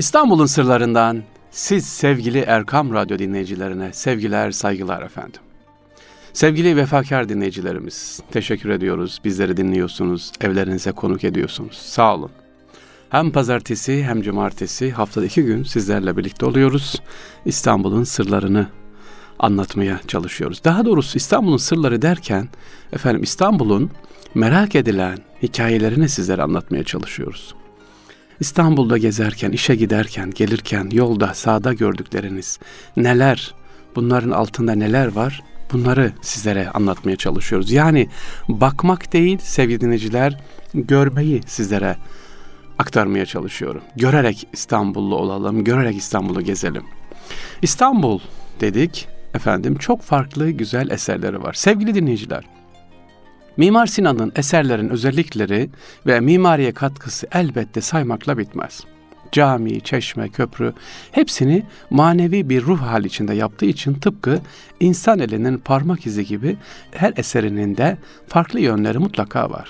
İstanbul'un sırlarından siz sevgili Erkam Radyo dinleyicilerine sevgiler, saygılar efendim. Sevgili vefakar dinleyicilerimiz, teşekkür ediyoruz. Bizleri dinliyorsunuz, evlerinize konuk ediyorsunuz. Sağ olun. Hem pazartesi hem cumartesi haftada iki gün sizlerle birlikte oluyoruz. İstanbul'un sırlarını anlatmaya çalışıyoruz. Daha doğrusu İstanbul'un sırları derken efendim İstanbul'un merak edilen hikayelerini sizlere anlatmaya çalışıyoruz. İstanbul'da gezerken, işe giderken, gelirken, yolda, sağda gördükleriniz neler, bunların altında neler var? Bunları sizlere anlatmaya çalışıyoruz. Yani bakmak değil sevgili dinleyiciler, görmeyi sizlere aktarmaya çalışıyorum. Görerek İstanbullu olalım, görerek İstanbul'u gezelim. İstanbul dedik, efendim çok farklı güzel eserleri var. Sevgili dinleyiciler, Mimar Sinan'ın eserlerin özellikleri ve mimariye katkısı elbette saymakla bitmez. Cami, çeşme, köprü hepsini manevi bir ruh hali içinde yaptığı için tıpkı insan elinin parmak izi gibi her eserinin de farklı yönleri mutlaka var.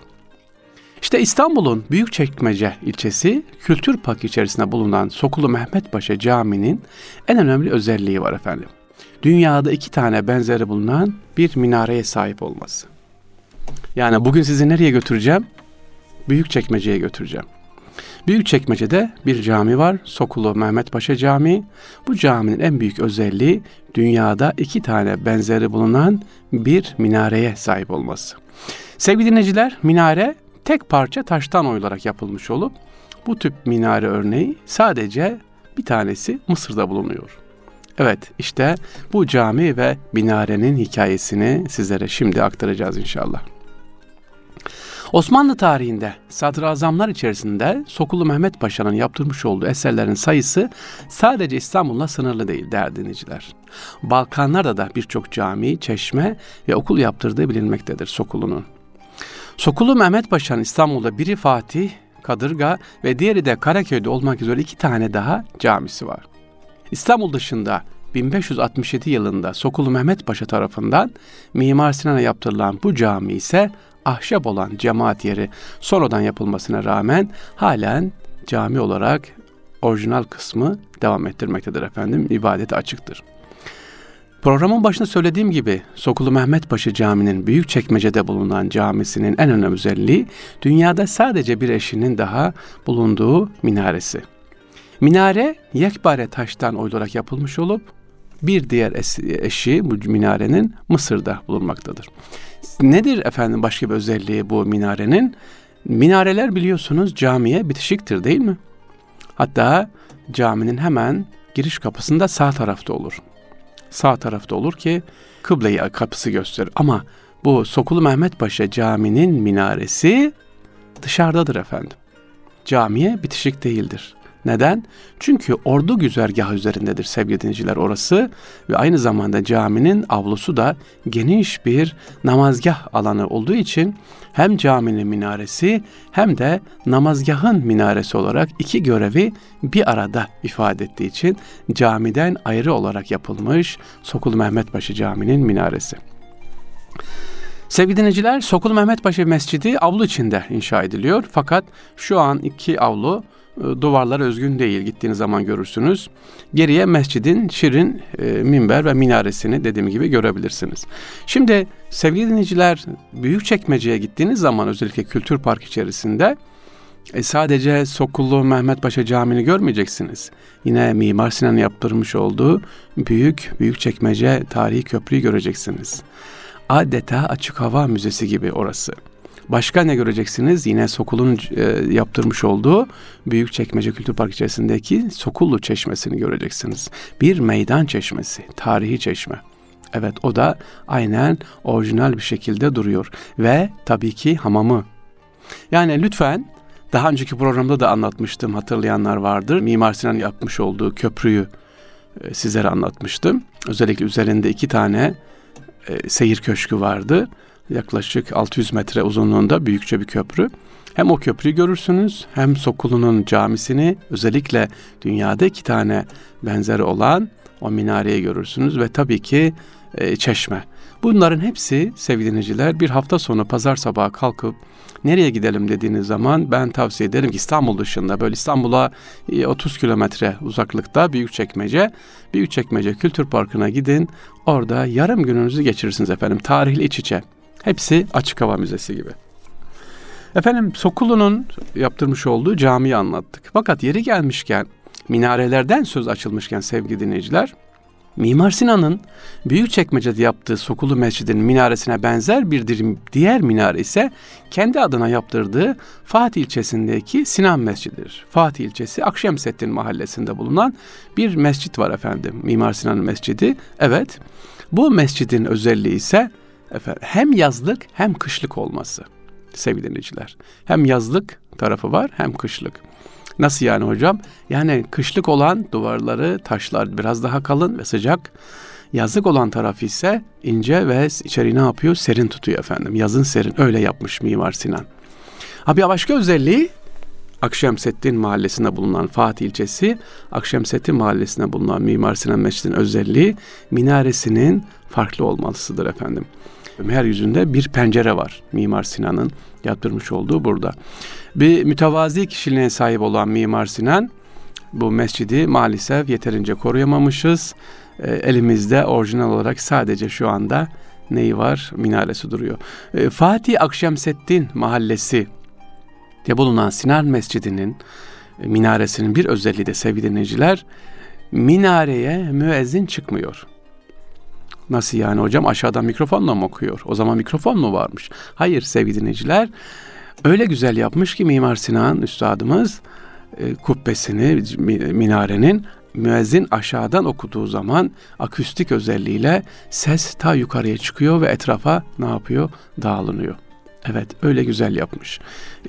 İşte İstanbul'un Büyükçekmece ilçesi Kültür Park içerisinde bulunan Sokulu Mehmet Paşa Camii'nin en önemli özelliği var efendim. Dünyada iki tane benzeri bulunan bir minareye sahip olması. Yani bugün sizi nereye götüreceğim? Büyükçekmece'ye götüreceğim. Büyükçekmece'de bir cami var. Sokulu Mehmet Paşa Camii. Bu caminin en büyük özelliği dünyada iki tane benzeri bulunan bir minareye sahip olması. Sevgili dinleyiciler, minare tek parça taştan oyularak yapılmış olup bu tip minare örneği sadece bir tanesi Mısır'da bulunuyor. Evet işte bu cami ve minarenin hikayesini sizlere şimdi aktaracağız inşallah. Osmanlı tarihinde sadrazamlar içerisinde Sokulu Mehmet Paşa'nın yaptırmış olduğu eserlerin sayısı sadece İstanbul'la sınırlı değil değerli dinleyiciler. Balkanlarda da birçok cami, çeşme ve okul yaptırdığı bilinmektedir Sokulu'nun. Sokulu Mehmet Paşa'nın İstanbul'da biri Fatih, Kadırga ve diğeri de Karaköy'de olmak üzere iki tane daha camisi var. İstanbul dışında 1567 yılında Sokulu Mehmet Paşa tarafından Mimar Sinan'a yaptırılan bu cami ise ahşap olan cemaat yeri sonradan yapılmasına rağmen halen cami olarak orijinal kısmı devam ettirmektedir efendim. İbadete açıktır. Programın başında söylediğim gibi Sokulu Mehmet Paşa Camii'nin büyük çekmecede bulunan camisinin en önemli özelliği dünyada sadece bir eşinin daha bulunduğu minaresi. Minare yekpare taştan oyularak yapılmış olup bir diğer eşi bu minarenin Mısır'da bulunmaktadır. Nedir efendim başka bir özelliği bu minarenin? Minareler biliyorsunuz camiye bitişiktir değil mi? Hatta caminin hemen giriş kapısında sağ tarafta olur. Sağ tarafta olur ki kıbleyi kapısı gösterir. Ama bu Sokulu Mehmet Paşa caminin minaresi dışarıdadır efendim. Camiye bitişik değildir. Neden? Çünkü ordu güzergahı üzerindedir sevgili dinleyiciler orası ve aynı zamanda caminin avlusu da geniş bir namazgah alanı olduğu için hem caminin minaresi hem de namazgahın minaresi olarak iki görevi bir arada ifade ettiği için camiden ayrı olarak yapılmış Sokul Mehmet Paşa Camii'nin minaresi. Sevgili dinleyiciler, Sokul Mehmet Paşa Mescidi avlu içinde inşa ediliyor. Fakat şu an iki avlu e, duvarlara özgün değil. Gittiğiniz zaman görürsünüz. Geriye mescidin şirin e, minber ve minaresini dediğim gibi görebilirsiniz. Şimdi sevgili dinleyiciler Büyükçekmece'ye gittiğiniz zaman özellikle Kültür Park içerisinde e, sadece Sokullu Mehmet Paşa Camii'ni görmeyeceksiniz. Yine Mimar Sinan yaptırmış olduğu büyük Büyükçekmece tarihi köprüyü göreceksiniz. Adeta açık hava müzesi gibi orası. Başka ne göreceksiniz? Yine Sokul'un e, yaptırmış olduğu büyük çekmece Kültür Park içerisindeki Sokullu Çeşmesi'ni göreceksiniz. Bir meydan çeşmesi, tarihi çeşme. Evet o da aynen orijinal bir şekilde duruyor. Ve tabii ki hamamı. Yani lütfen daha önceki programda da anlatmıştım hatırlayanlar vardır. Mimar Sinan yapmış olduğu köprüyü e, sizlere anlatmıştım. Özellikle üzerinde iki tane e, seyir köşkü vardı yaklaşık 600 metre uzunluğunda büyükçe bir köprü. Hem o köprüyü görürsünüz hem Sokulu'nun camisini özellikle dünyada iki tane benzeri olan o minareyi görürsünüz ve tabii ki e, çeşme. Bunların hepsi sevgili bir hafta sonu pazar sabahı kalkıp nereye gidelim dediğiniz zaman ben tavsiye ederim ki İstanbul dışında böyle İstanbul'a 30 e, kilometre uzaklıkta Büyükçekmece, Büyükçekmece Kültür Parkı'na gidin. Orada yarım gününüzü geçirirsiniz efendim. Tarihle iç içe. Hepsi açık hava müzesi gibi. Efendim Sokulu'nun yaptırmış olduğu camiyi anlattık. Fakat yeri gelmişken minarelerden söz açılmışken sevgili dinleyiciler Mimar Sinan'ın Büyükçekmece'de yaptığı Sokulu Mescidinin minaresine benzer bir diğer minare ise kendi adına yaptırdığı Fatih ilçesindeki Sinan Mescididir. Fatih ilçesi Akşemseddin mahallesinde bulunan bir mescit var efendim. Mimar Sinan Mescidi. Evet. Bu mescidin özelliği ise efendim, hem yazlık hem kışlık olması sevgili dinleyiciler. Hem yazlık tarafı var hem kışlık. Nasıl yani hocam? Yani kışlık olan duvarları, taşlar biraz daha kalın ve sıcak. Yazlık olan tarafı ise ince ve içeri ne yapıyor? Serin tutuyor efendim. Yazın serin. Öyle yapmış Mimar Sinan. Ha bir başka özelliği Akşemseddin mahallesinde bulunan Fatih ilçesi, Akşemseddin mahallesinde bulunan Mimar Sinan Mescidinin özelliği minaresinin farklı olmasıdır efendim. Her yüzünde bir pencere var Mimar Sinan'ın yaptırmış olduğu burada. Bir mütevazi kişiliğine sahip olan Mimar Sinan bu mescidi maalesef yeterince koruyamamışız. E, elimizde orijinal olarak sadece şu anda neyi var? Minaresi duruyor. E, Fatih Akşemseddin mahallesi de bulunan Sinan Mescidi'nin e, minaresinin bir özelliği de sevgili dinleyiciler minareye müezzin çıkmıyor. Nasıl yani hocam aşağıdan mikrofonla mı okuyor? O zaman mikrofon mu varmış? Hayır sevgili dinleyiciler. Öyle güzel yapmış ki Mimar Sinan üstadımız e, kubbesini, minarenin müezzin aşağıdan okuduğu zaman akustik özelliğiyle ses ta yukarıya çıkıyor ve etrafa ne yapıyor? Dağılınıyor. Evet öyle güzel yapmış.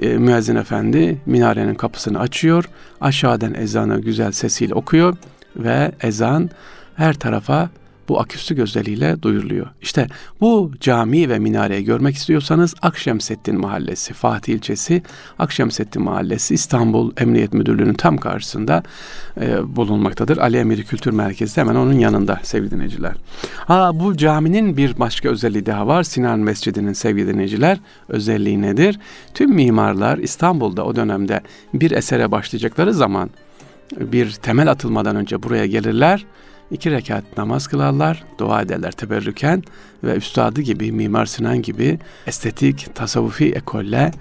E, müezzin efendi minarenin kapısını açıyor. Aşağıdan ezanı güzel sesiyle okuyor ve ezan her tarafa bu akustik özelliğiyle duyuruluyor. İşte bu cami ve minareyi görmek istiyorsanız Akşemseddin Mahallesi, Fatih ilçesi Akşemseddin Mahallesi İstanbul Emniyet Müdürlüğü'nün tam karşısında e, bulunmaktadır. Ali Emiri Kültür Merkezi hemen onun yanında sevgili dinleyiciler. Ha bu caminin bir başka özelliği daha var. Sinan Mescidi'nin sevgili dinleyiciler özelliği nedir? Tüm mimarlar İstanbul'da o dönemde bir esere başlayacakları zaman bir temel atılmadan önce buraya gelirler iki rekat namaz kılarlar, dua ederler teberrüken ve üstadı gibi, Mimar Sinan gibi estetik, tasavvufi ekolle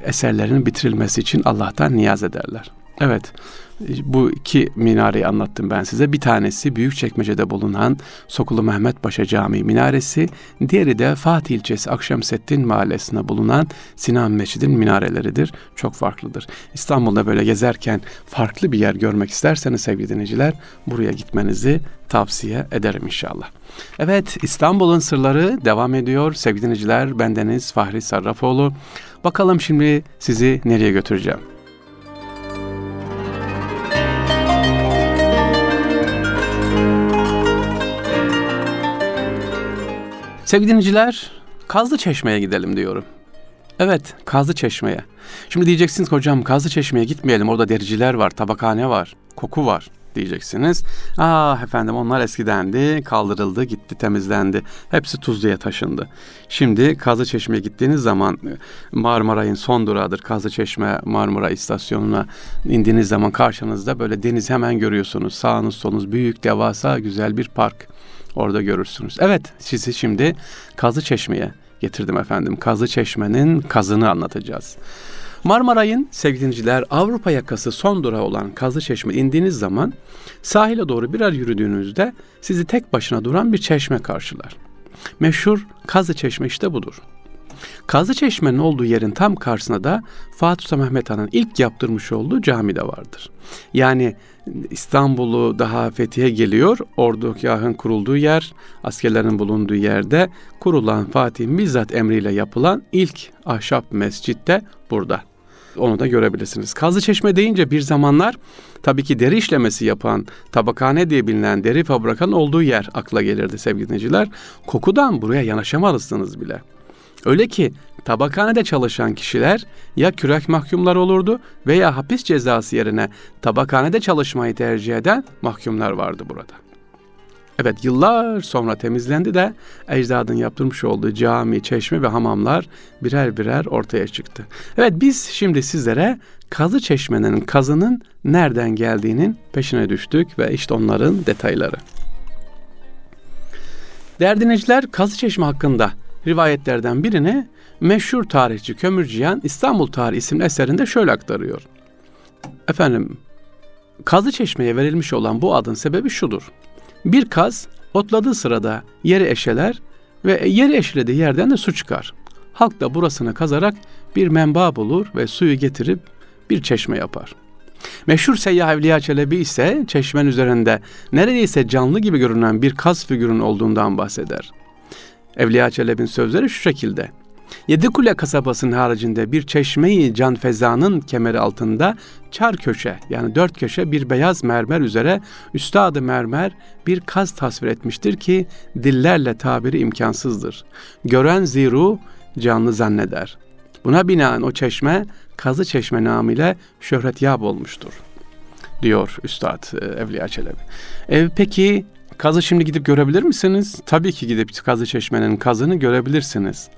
eserlerinin bitirilmesi için Allah'tan niyaz ederler. Evet, bu iki minareyi anlattım ben size. Bir tanesi Büyükçekmece'de bulunan Sokulu Mehmet Paşa Camii minaresi, diğeri de Fatih ilçesi Akşemseddin mahallesinde bulunan Sinan Mescid'in minareleridir. Çok farklıdır. İstanbul'da böyle gezerken farklı bir yer görmek isterseniz sevgili dinleyiciler, buraya gitmenizi tavsiye ederim inşallah. Evet, İstanbul'un sırları devam ediyor. Sevgili dinleyiciler, bendeniz Fahri Sarrafoğlu. Bakalım şimdi sizi nereye götüreceğim. Sevgili dinleyiciler, Kazlı Çeşme'ye gidelim diyorum. Evet, Kazlı Çeşme'ye. Şimdi diyeceksiniz hocam Kazlı Çeşme'ye gitmeyelim. Orada dericiler var, tabakhane var, koku var diyeceksiniz. Ah efendim onlar eskidendi, kaldırıldı, gitti, temizlendi. Hepsi Tuzlu'ya taşındı. Şimdi Kazlı Çeşme'ye gittiğiniz zaman Marmaray'ın son durağıdır. Kazlı Çeşme Marmara istasyonuna indiğiniz zaman karşınızda böyle deniz hemen görüyorsunuz. Sağınız solunuz büyük, devasa, güzel bir park. Orada görürsünüz. Evet sizi şimdi Kazı Çeşme'ye getirdim efendim. Kazı Çeşme'nin kazını anlatacağız. Marmaray'ın sevgiliciler Avrupa yakası son durağı olan Kazı Çeşme indiğiniz zaman sahile doğru birer yürüdüğünüzde sizi tek başına duran bir çeşme karşılar. Meşhur Kazı Çeşme işte budur. Kazı Çeşme'nin olduğu yerin tam karşısında da Fatih Sultan Mehmet Han'ın ilk yaptırmış olduğu cami de vardır. Yani İstanbul'u daha fethiye geliyor. Ordugahın kurulduğu yer, askerlerin bulunduğu yerde kurulan Fatih'in bizzat emriyle yapılan ilk ahşap mescit de burada. Onu da görebilirsiniz. Kazı Çeşme deyince bir zamanlar tabii ki deri işlemesi yapan tabakhane diye bilinen deri fabrikanın olduğu yer akla gelirdi sevgili dinleyiciler. Kokudan buraya yanaşamazsınız bile. Öyle ki tabakhanede çalışan kişiler ya kürek mahkumlar olurdu veya hapis cezası yerine tabakhanede çalışmayı tercih eden mahkumlar vardı burada. Evet yıllar sonra temizlendi de ecdadın yaptırmış olduğu cami, çeşme ve hamamlar birer birer ortaya çıktı. Evet biz şimdi sizlere kazı çeşmenin kazının nereden geldiğinin peşine düştük ve işte onların detayları. Derdineciler kazı çeşme hakkında rivayetlerden birini meşhur tarihçi Kömürciyan İstanbul Tarihi isimli eserinde şöyle aktarıyor. Efendim Kazı Çeşme'ye verilmiş olan bu adın sebebi şudur. Bir kaz otladığı sırada yeri eşeler ve yeri eşelediği yerden de su çıkar. Halk da burasını kazarak bir menba bulur ve suyu getirip bir çeşme yapar. Meşhur Seyyah Evliya Çelebi ise çeşmenin üzerinde neredeyse canlı gibi görünen bir kaz figürün olduğundan bahseder. Evliya Çelebi'nin sözleri şu şekilde. Yedikule kasabasının haricinde bir çeşmeyi can fezanın kemeri altında çar köşe yani dört köşe bir beyaz mermer üzere üstadı mermer bir kaz tasvir etmiştir ki dillerle tabiri imkansızdır. Gören ziru canlı zanneder. Buna binaen o çeşme kazı çeşme namıyla şöhret yap olmuştur diyor Üstad e, Evliya Çelebi. E, peki kazı şimdi gidip görebilir misiniz? Tabii ki gidip kazı çeşmenin kazını görebilirsiniz.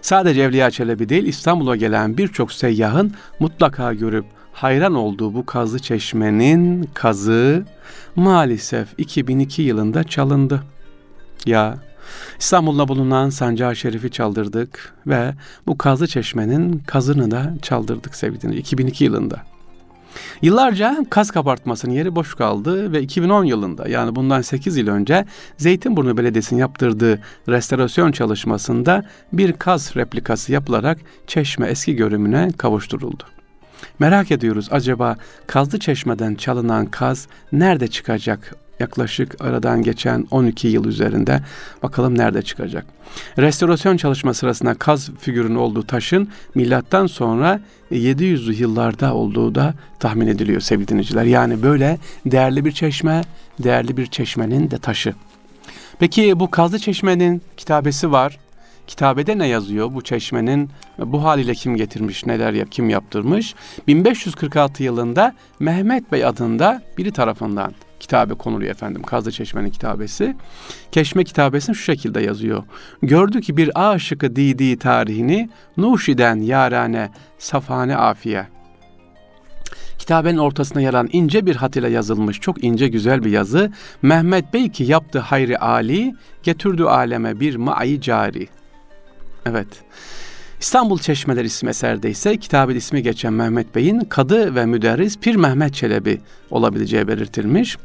Sadece Evliya Çelebi değil İstanbul'a gelen birçok seyyahın mutlaka görüp hayran olduğu bu kazı çeşmenin kazı maalesef 2002 yılında çalındı. Ya İstanbul'da bulunan Sancar Şerif'i çaldırdık ve bu kazı çeşmenin kazını da çaldırdık sevgili 2002 yılında. Yıllarca kas kabartmasının yeri boş kaldı ve 2010 yılında yani bundan 8 yıl önce Zeytinburnu Belediyesi'nin yaptırdığı restorasyon çalışmasında bir kas replikası yapılarak çeşme eski görümüne kavuşturuldu. Merak ediyoruz acaba kazlı çeşmeden çalınan kaz nerede çıkacak yaklaşık aradan geçen 12 yıl üzerinde bakalım nerede çıkacak. Restorasyon çalışma sırasında kaz figürünün olduğu taşın milattan sonra 700'lü yıllarda olduğu da tahmin ediliyor sevgili dinleyiciler. Yani böyle değerli bir çeşme, değerli bir çeşmenin de taşı. Peki bu kazlı çeşmenin kitabesi var. Kitabede ne yazıyor? Bu çeşmenin bu haliyle kim getirmiş, neler yap, kim yaptırmış? 1546 yılında Mehmet Bey adında biri tarafından kitabe konuluyor efendim. Kazlı Çeşme'nin kitabesi. Keşme kitabesini şu şekilde yazıyor. Gördü ki bir aşıkı didi tarihini nuşiden yarane safhane afiye. Kitabenin ortasına yer alan ince bir hat ile yazılmış çok ince güzel bir yazı. Mehmet Bey ki yaptı hayri ali, getirdi aleme bir ma'i cari. Evet. İstanbul Çeşmeler isim eserde ise kitabın ismi geçen Mehmet Bey'in kadı ve müderris Pir Mehmet Çelebi olabileceği belirtilmiş.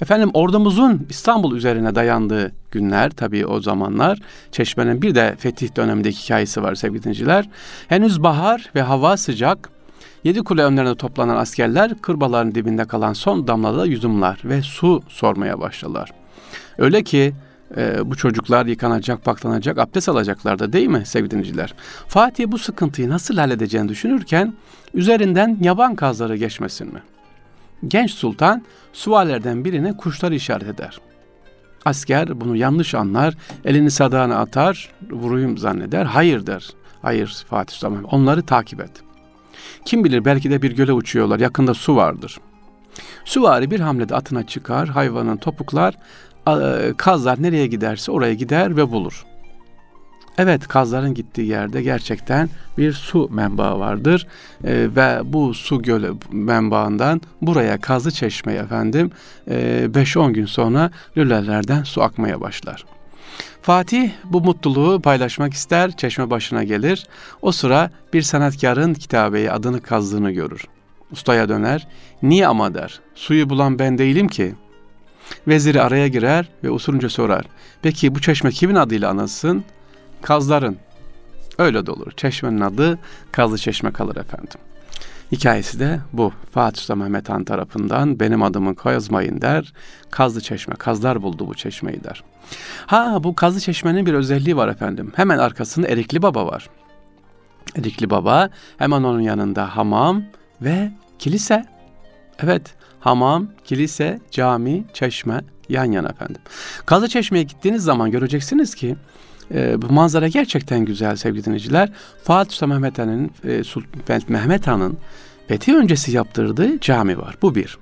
Efendim ordumuzun İstanbul üzerine dayandığı günler tabii o zamanlar Çeşme'nin bir de fetih dönemindeki hikayesi var sevgili dinleyiciler. Henüz bahar ve hava sıcak. Yedi kule önlerinde toplanan askerler kırbaların dibinde kalan son damlada yüzümler ve su sormaya başladılar. Öyle ki e, bu çocuklar yıkanacak, paklanacak, abdest alacaklar da değil mi sevgili dinleyiciler? Fatih bu sıkıntıyı nasıl halledeceğini düşünürken üzerinden yaban kazları geçmesin mi? Genç sultan suallerden birine kuşları işaret eder. Asker bunu yanlış anlar, elini sadağına atar, vuruyum zanneder. Hayır der. Hayır Fatih Sultan Onları takip et. Kim bilir belki de bir göle uçuyorlar. Yakında su vardır. Süvari bir hamlede atına çıkar, hayvanın topuklar, kazlar nereye giderse oraya gider ve bulur. Evet kazların gittiği yerde gerçekten bir su menbaı vardır e, ve bu su gölü menbaından buraya kazı çeşmeye efendim 5-10 e, gün sonra lülelerden su akmaya başlar. Fatih bu mutluluğu paylaşmak ister, çeşme başına gelir. O sıra bir sanatkarın kitabeyi adını kazdığını görür. Ustaya döner, niye ama der, suyu bulan ben değilim ki. Veziri araya girer ve usulünce sorar, peki bu çeşme kimin adıyla anılsın? Kazların. Öyle de olur. Çeşmenin adı Kazlı Çeşme kalır efendim. Hikayesi de bu. Fatih Sultan Mehmet Han tarafından benim adımı koyazmayın der. Kazlı Çeşme, kazlar buldu bu çeşmeyi der. Ha bu Kazlı Çeşme'nin bir özelliği var efendim. Hemen arkasında Erikli Baba var. Erikli Baba hemen onun yanında hamam ve kilise. Evet hamam, kilise, cami, çeşme yan yana efendim. Kazlı Çeşme'ye gittiğiniz zaman göreceksiniz ki e, bu manzara gerçekten güzel sevgili dinleyiciler. Fatih Sultan Mehmet Han'ın e, Mehmet Han'ın fethi öncesi yaptırdığı cami var. Bu bir.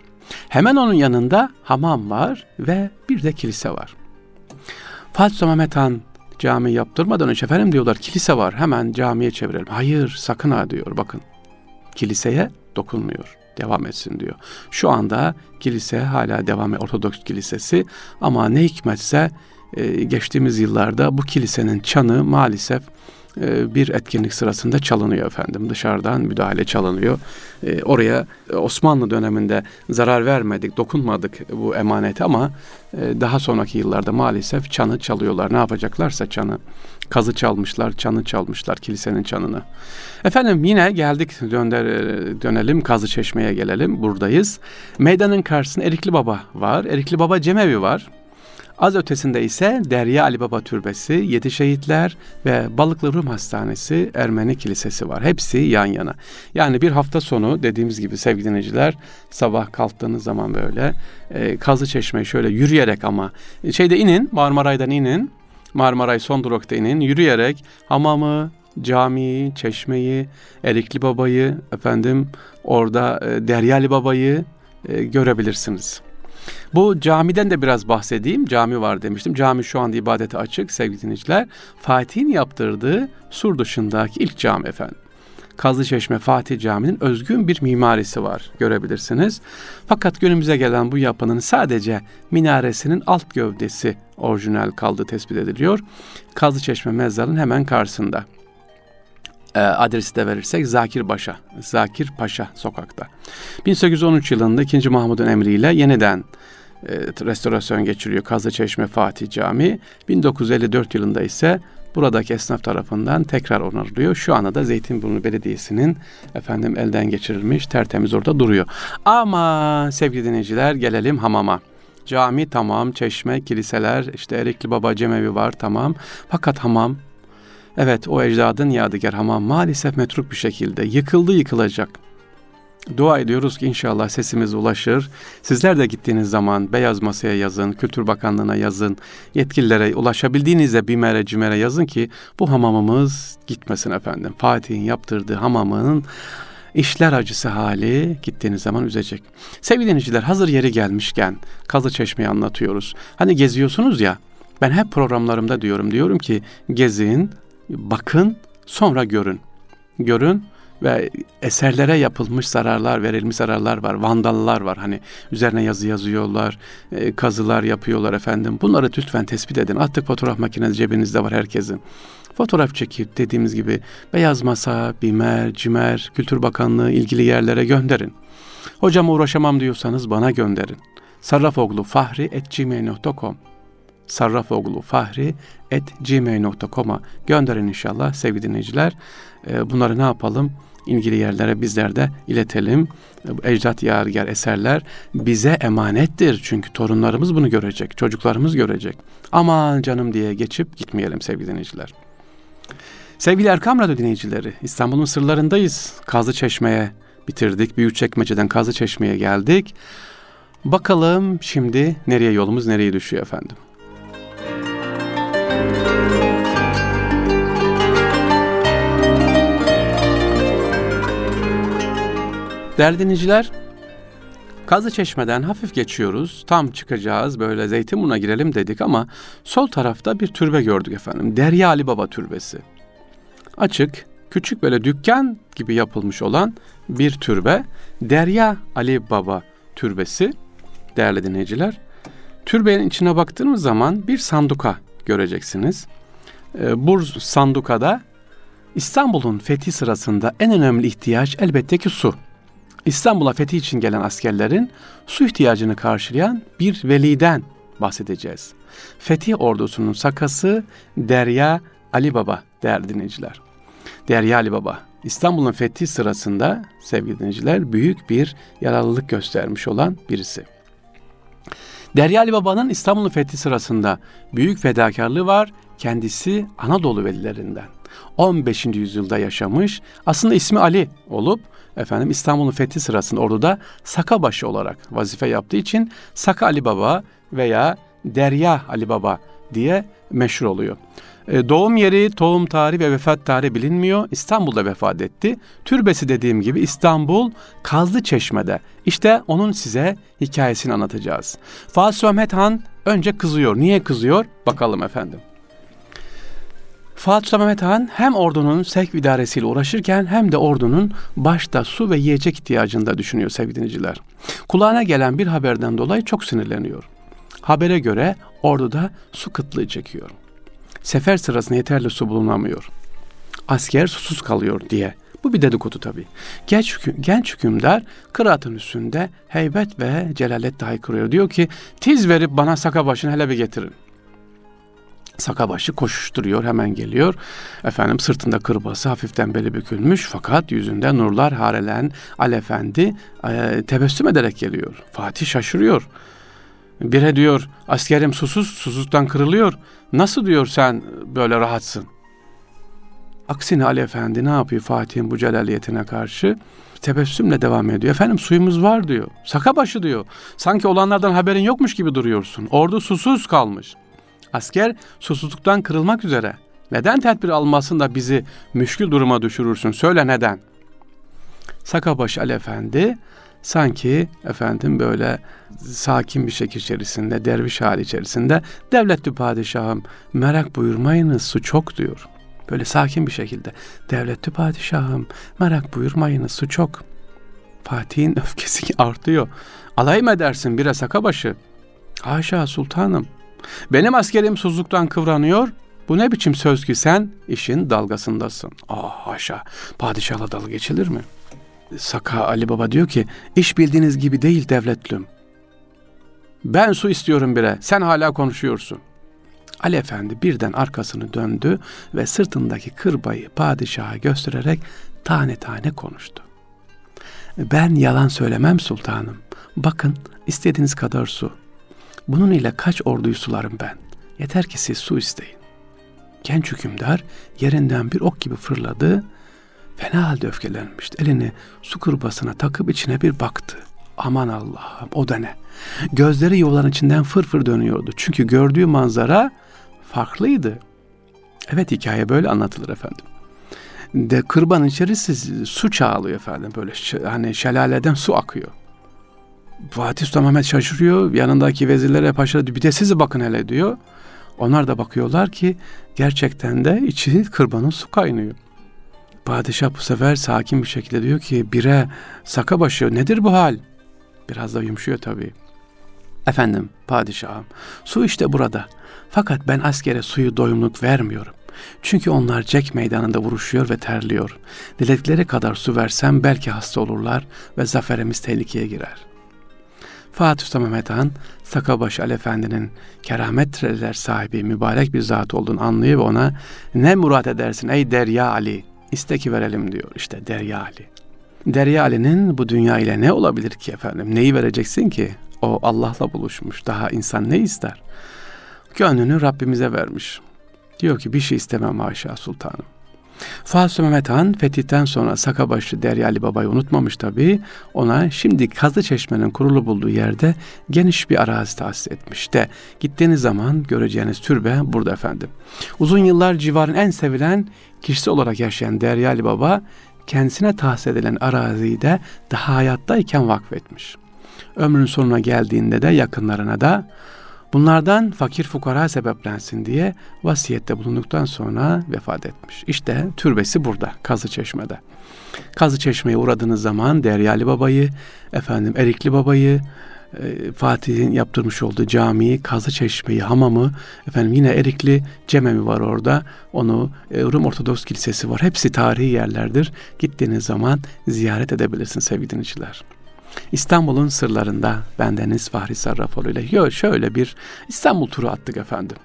Hemen onun yanında hamam var ve bir de kilise var. Fatih Sultan Mehmet Han cami yaptırmadan önce efendim diyorlar kilise var hemen camiye çevirelim. Hayır sakın ha diyor bakın kiliseye dokunmuyor devam etsin diyor. Şu anda kilise hala devam ediyor Ortodoks kilisesi ama ne hikmetse e, geçtiğimiz yıllarda bu kilisenin çanı maalesef e, bir etkinlik sırasında çalınıyor efendim. Dışarıdan müdahale çalınıyor. E, oraya Osmanlı döneminde zarar vermedik, dokunmadık bu emaneti ama daha sonraki yıllarda maalesef çanı çalıyorlar. Ne yapacaklarsa çanı. Kazı çalmışlar, çanı çalmışlar, kilisenin çanını. Efendim yine geldik dönder, dönelim Kazı Çeşme'ye gelelim. Buradayız. Meydanın karşısında Erikli Baba var. Erikli Baba Cemevi var. Az ötesinde ise Derya Ali Baba Türbesi, Yedi Şehitler ve Balıklı Rum Hastanesi Ermeni Kilisesi var. Hepsi yan yana. Yani bir hafta sonu dediğimiz gibi sevgili dinleyiciler sabah kalktığınız zaman böyle e, Kazı Çeşme'ye şöyle yürüyerek ama şeyde inin Marmaray'dan inin Marmaray son durakta inin yürüyerek hamamı, camiyi, çeşmeyi, Erikli Baba'yı efendim orada e, Deryali Baba'yı e, görebilirsiniz. Bu camiden de biraz bahsedeyim. Cami var demiştim. Cami şu anda ibadete açık sevgili dinleyiciler. Fatih'in yaptırdığı sur dışındaki ilk cami efendim. Kazlı Çeşme Fatih Camii'nin özgün bir mimarisi var görebilirsiniz. Fakat günümüze gelen bu yapının sadece minaresinin alt gövdesi orijinal kaldığı tespit ediliyor. Kazlı Çeşme mezarının hemen karşısında. E, adresi de verirsek Zakir Paşa, Zakir Paşa sokakta. 1813 yılında 2. Mahmud'un emriyle yeniden e, restorasyon geçiriyor Kazlı Çeşme Fatih Camii. 1954 yılında ise buradaki esnaf tarafından tekrar onarılıyor. Şu anda da Zeytinburnu Belediyesi'nin efendim elden geçirilmiş tertemiz orada duruyor. Ama sevgili dinleyiciler gelelim hamama. Cami tamam, çeşme, kiliseler, işte Erikli Baba Cemevi var tamam. Fakat hamam Evet o ecdadın yadigar hamam maalesef metruk bir şekilde yıkıldı yıkılacak. Dua ediyoruz ki inşallah sesimiz ulaşır. Sizler de gittiğiniz zaman Beyaz Masa'ya yazın, Kültür Bakanlığı'na yazın, yetkililere ulaşabildiğinizde BİMER'e, CİMER'e yazın ki bu hamamımız gitmesin efendim. Fatih'in yaptırdığı hamamının işler acısı hali gittiğiniz zaman üzecek. Sevgili dinleyiciler hazır yeri gelmişken Kazı Çeşme'yi anlatıyoruz. Hani geziyorsunuz ya ben hep programlarımda diyorum diyorum ki gezin, bakın sonra görün. Görün ve eserlere yapılmış zararlar, verilmiş zararlar var. Vandallar var. Hani üzerine yazı yazıyorlar, e, kazılar yapıyorlar efendim. Bunları lütfen tespit edin. Attık fotoğraf makinesi cebinizde var herkesin. Fotoğraf çekip dediğimiz gibi Beyaz Masa, Bimer, Cimer, Kültür Bakanlığı ilgili yerlere gönderin. Hocam uğraşamam diyorsanız bana gönderin. Sarrafoglu Fahri et gmail.com sarrafoglu fahri et gmail.com'a gönderin inşallah sevgili dinleyiciler. Ee, bunları ne yapalım? ilgili yerlere bizler de iletelim. Ecdat yadigar eserler bize emanettir. Çünkü torunlarımız bunu görecek, çocuklarımız görecek. Aman canım diye geçip gitmeyelim sevgili dinleyiciler. Sevgili Erkam Radyo dinleyicileri, İstanbul'un sırlarındayız. Kazı Çeşme'ye bitirdik. Büyükçekmece'den Kazı Çeşme'ye geldik. Bakalım şimdi nereye yolumuz nereye düşüyor efendim. Değerli dinleyiciler, Kazı Çeşme'den hafif geçiyoruz. Tam çıkacağız böyle Zeytinburnu'na girelim dedik ama sol tarafta bir türbe gördük efendim. Derya Ali Baba Türbesi. Açık, küçük böyle dükkan gibi yapılmış olan bir türbe. Derya Ali Baba Türbesi değerli dinleyiciler. Türbenin içine baktığımız zaman bir sanduka göreceksiniz. Ee, bu sandukada İstanbul'un fethi sırasında en önemli ihtiyaç elbette ki su. İstanbul'a fethi için gelen askerlerin su ihtiyacını karşılayan bir veliden bahsedeceğiz. Fetih ordusunun sakası Derya Ali Baba değerli dinleyiciler. Derya Ali Baba İstanbul'un fethi sırasında sevgili dinleyiciler büyük bir yararlılık göstermiş olan birisi. Derya Ali Baba'nın İstanbul'un fethi sırasında büyük fedakarlığı var. Kendisi Anadolu velilerinden. 15. yüzyılda yaşamış. Aslında ismi Ali olup efendim İstanbul'un fethi sırasında orduda Sakabaşı olarak vazife yaptığı için Saka Ali Baba veya Derya Ali Baba diye meşhur oluyor. E, doğum yeri, tohum tarihi ve vefat tarihi bilinmiyor. İstanbul'da vefat etti. Türbesi dediğim gibi İstanbul Kazlı Çeşme'de. İşte onun size hikayesini anlatacağız. Fatih Mehmet Han önce kızıyor. Niye kızıyor? Bakalım efendim. Fatih Mehmet Han hem ordunun sevk idaresiyle uğraşırken hem de ordunun başta su ve yiyecek ihtiyacını da düşünüyor sevgili dinleyiciler. Kulağına gelen bir haberden dolayı çok sinirleniyor. Habere göre orduda su kıtlığı çekiyor. Sefer sırasında yeterli su bulunamıyor. Asker susuz kalıyor diye. Bu bir dedikodu tabii. Genç, genç hükümdar kıraatın üstünde heybet ve celalet dahi kuruyor. Diyor ki tiz verip bana saka başını hele bir getirin. Sakabaşı koşuşturuyor hemen geliyor. Efendim sırtında kırbası hafiften beli bükülmüş fakat yüzünde nurlar harelen Ali Efendi e, tebessüm ederek geliyor. Fatih şaşırıyor. Bire diyor askerim susuz susuzluktan kırılıyor. Nasıl diyor sen böyle rahatsın? Aksine Ali Efendi ne yapıyor Fatih'in bu celaliyetine karşı? Tebessümle devam ediyor. Efendim suyumuz var diyor. Sakabaşı diyor. Sanki olanlardan haberin yokmuş gibi duruyorsun. Ordu susuz kalmış. Asker susuzluktan kırılmak üzere. Neden tedbir almasın da bizi müşkül duruma düşürürsün? Söyle neden? Sakabaşı Ali Efendi sanki efendim böyle sakin bir şekil içerisinde, derviş hali içerisinde devletli padişahım merak buyurmayınız su çok diyor. Böyle sakin bir şekilde devletli padişahım merak buyurmayınız su çok. Fatih'in öfkesi artıyor. Alay mı edersin bire sakabaşı? Haşa sultanım benim askerim susuzluktan kıvranıyor. Bu ne biçim söz ki sen işin dalgasındasın. Ah haşa padişahla dalga geçilir mi? Saka Ali Baba diyor ki iş bildiğiniz gibi değil devletlüm. Ben su istiyorum bire sen hala konuşuyorsun. Ali Efendi birden arkasını döndü ve sırtındaki kırbayı padişaha göstererek tane tane konuştu. Ben yalan söylemem sultanım. Bakın istediğiniz kadar su. Bunun ile kaç orduyu sularım ben. Yeter ki siz su isteyin. Genç hükümdar yerinden bir ok gibi fırladı. Fena halde öfkelenmişti. Elini su kurbasına takıp içine bir baktı. Aman Allah'ım o da ne? Gözleri yuvaların içinden fırfır dönüyordu. Çünkü gördüğü manzara farklıydı. Evet hikaye böyle anlatılır efendim. De kırbanın içerisi su çağlıyor efendim böyle hani şelaleden su akıyor. Fatih Sultan Mehmet şaşırıyor. Yanındaki vezirlere paşa bir de sizi bakın hele diyor. Onlar da bakıyorlar ki gerçekten de içi kırbanın su kaynıyor. Padişah bu sefer sakin bir şekilde diyor ki bire saka başı nedir bu hal? Biraz da yumuşuyor tabii. Efendim padişahım su işte burada. Fakat ben askere suyu doyumluk vermiyorum. Çünkü onlar cek meydanında vuruşuyor ve terliyor. Diledikleri kadar su versem belki hasta olurlar ve zaferimiz tehlikeye girer.'' Fatih Sultan Mehmet Han, Sakabaşı Ali Efendi'nin kerametler sahibi mübarek bir zat olduğunu anlıyor ve ona ne murat edersin ey Derya Ali, iste ki verelim diyor işte Derya Ali. Derya Ali'nin bu dünya ile ne olabilir ki efendim? Neyi vereceksin ki? O Allah'la buluşmuş. Daha insan ne ister? Gönlünü Rabbimize vermiş. Diyor ki bir şey istemem haşa sultanım. Fatih Mehmet Han fetihten sonra Sakabaşı Deryali Baba'yı unutmamış tabii. Ona şimdi Kazlı Çeşme'nin kurulu bulduğu yerde geniş bir arazi tahsis etmiş de gittiğiniz zaman göreceğiniz türbe burada efendim. Uzun yıllar civarın en sevilen kişisi olarak yaşayan Deryali Baba kendisine tahsis edilen araziyi de daha hayattayken vakfetmiş. Ömrün sonuna geldiğinde de yakınlarına da Bunlardan fakir fukara sebeplensin diye vasiyette bulunduktan sonra vefat etmiş. İşte türbesi burada Kazı Çeşme'de. Kazı Çeşme'ye uğradığınız zaman Deryali Baba'yı, efendim Erikli Baba'yı, e, Fatih'in yaptırmış olduğu camiyi, Kazı Çeşme'yi, hamamı, efendim yine Erikli Cememi var orada. Onu e, Rum Ortodoks Kilisesi var. Hepsi tarihi yerlerdir. Gittiğiniz zaman ziyaret edebilirsin sevgili dinleyiciler. İstanbul'un sırlarında bendeniz Fahri Sarrafoğlu ile şöyle bir İstanbul turu attık efendim.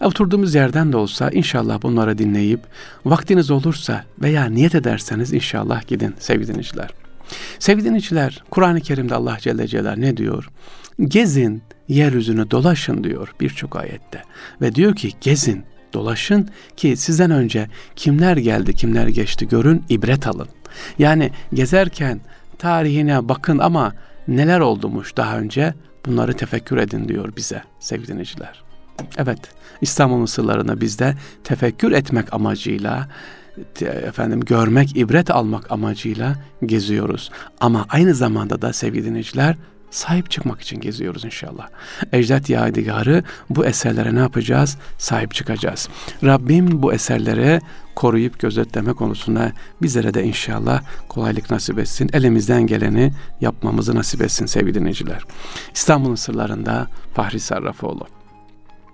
Oturduğumuz yerden de olsa inşallah bunları dinleyip vaktiniz olursa veya niyet ederseniz inşallah gidin sevgili dinleyiciler. Sevgili dinleyiciler Kur'an-ı Kerim'de Allah Celle Celal ne diyor? Gezin, yeryüzünü dolaşın diyor birçok ayette. Ve diyor ki gezin, dolaşın ki sizden önce kimler geldi, kimler geçti görün, ibret alın. Yani gezerken tarihine bakın ama neler oldumuş daha önce bunları tefekkür edin diyor bize sevgili dinleyiciler. Evet, İstanbul'un sırlarını bizde tefekkür etmek amacıyla, efendim görmek, ibret almak amacıyla geziyoruz. Ama aynı zamanda da sevgili dinleyiciler sahip çıkmak için geziyoruz inşallah. Ecdat Yadigarı bu eserlere ne yapacağız? Sahip çıkacağız. Rabbim bu eserlere koruyup gözetleme konusunda bizlere de inşallah kolaylık nasip etsin. Elimizden geleni yapmamızı nasip etsin sevgili dinleyiciler. İstanbul'un sırlarında Fahri Sarrafoğlu.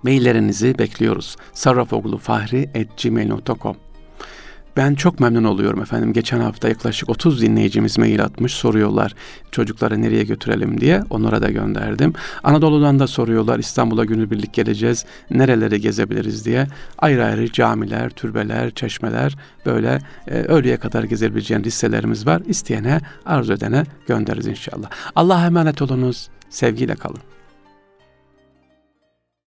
Maillerinizi bekliyoruz. sarrafoğlufahri.gmail.com ben çok memnun oluyorum efendim. Geçen hafta yaklaşık 30 dinleyicimiz mail atmış soruyorlar çocukları nereye götürelim diye. Onlara da gönderdim. Anadolu'dan da soruyorlar İstanbul'a günübirlik geleceğiz. Nereleri gezebiliriz diye. Ayrı ayrı camiler, türbeler, çeşmeler böyle e, öğleye kadar gezebileceğin listelerimiz var. İsteyene, arzu edene göndeririz inşallah. Allah'a emanet olunuz. Sevgiyle kalın.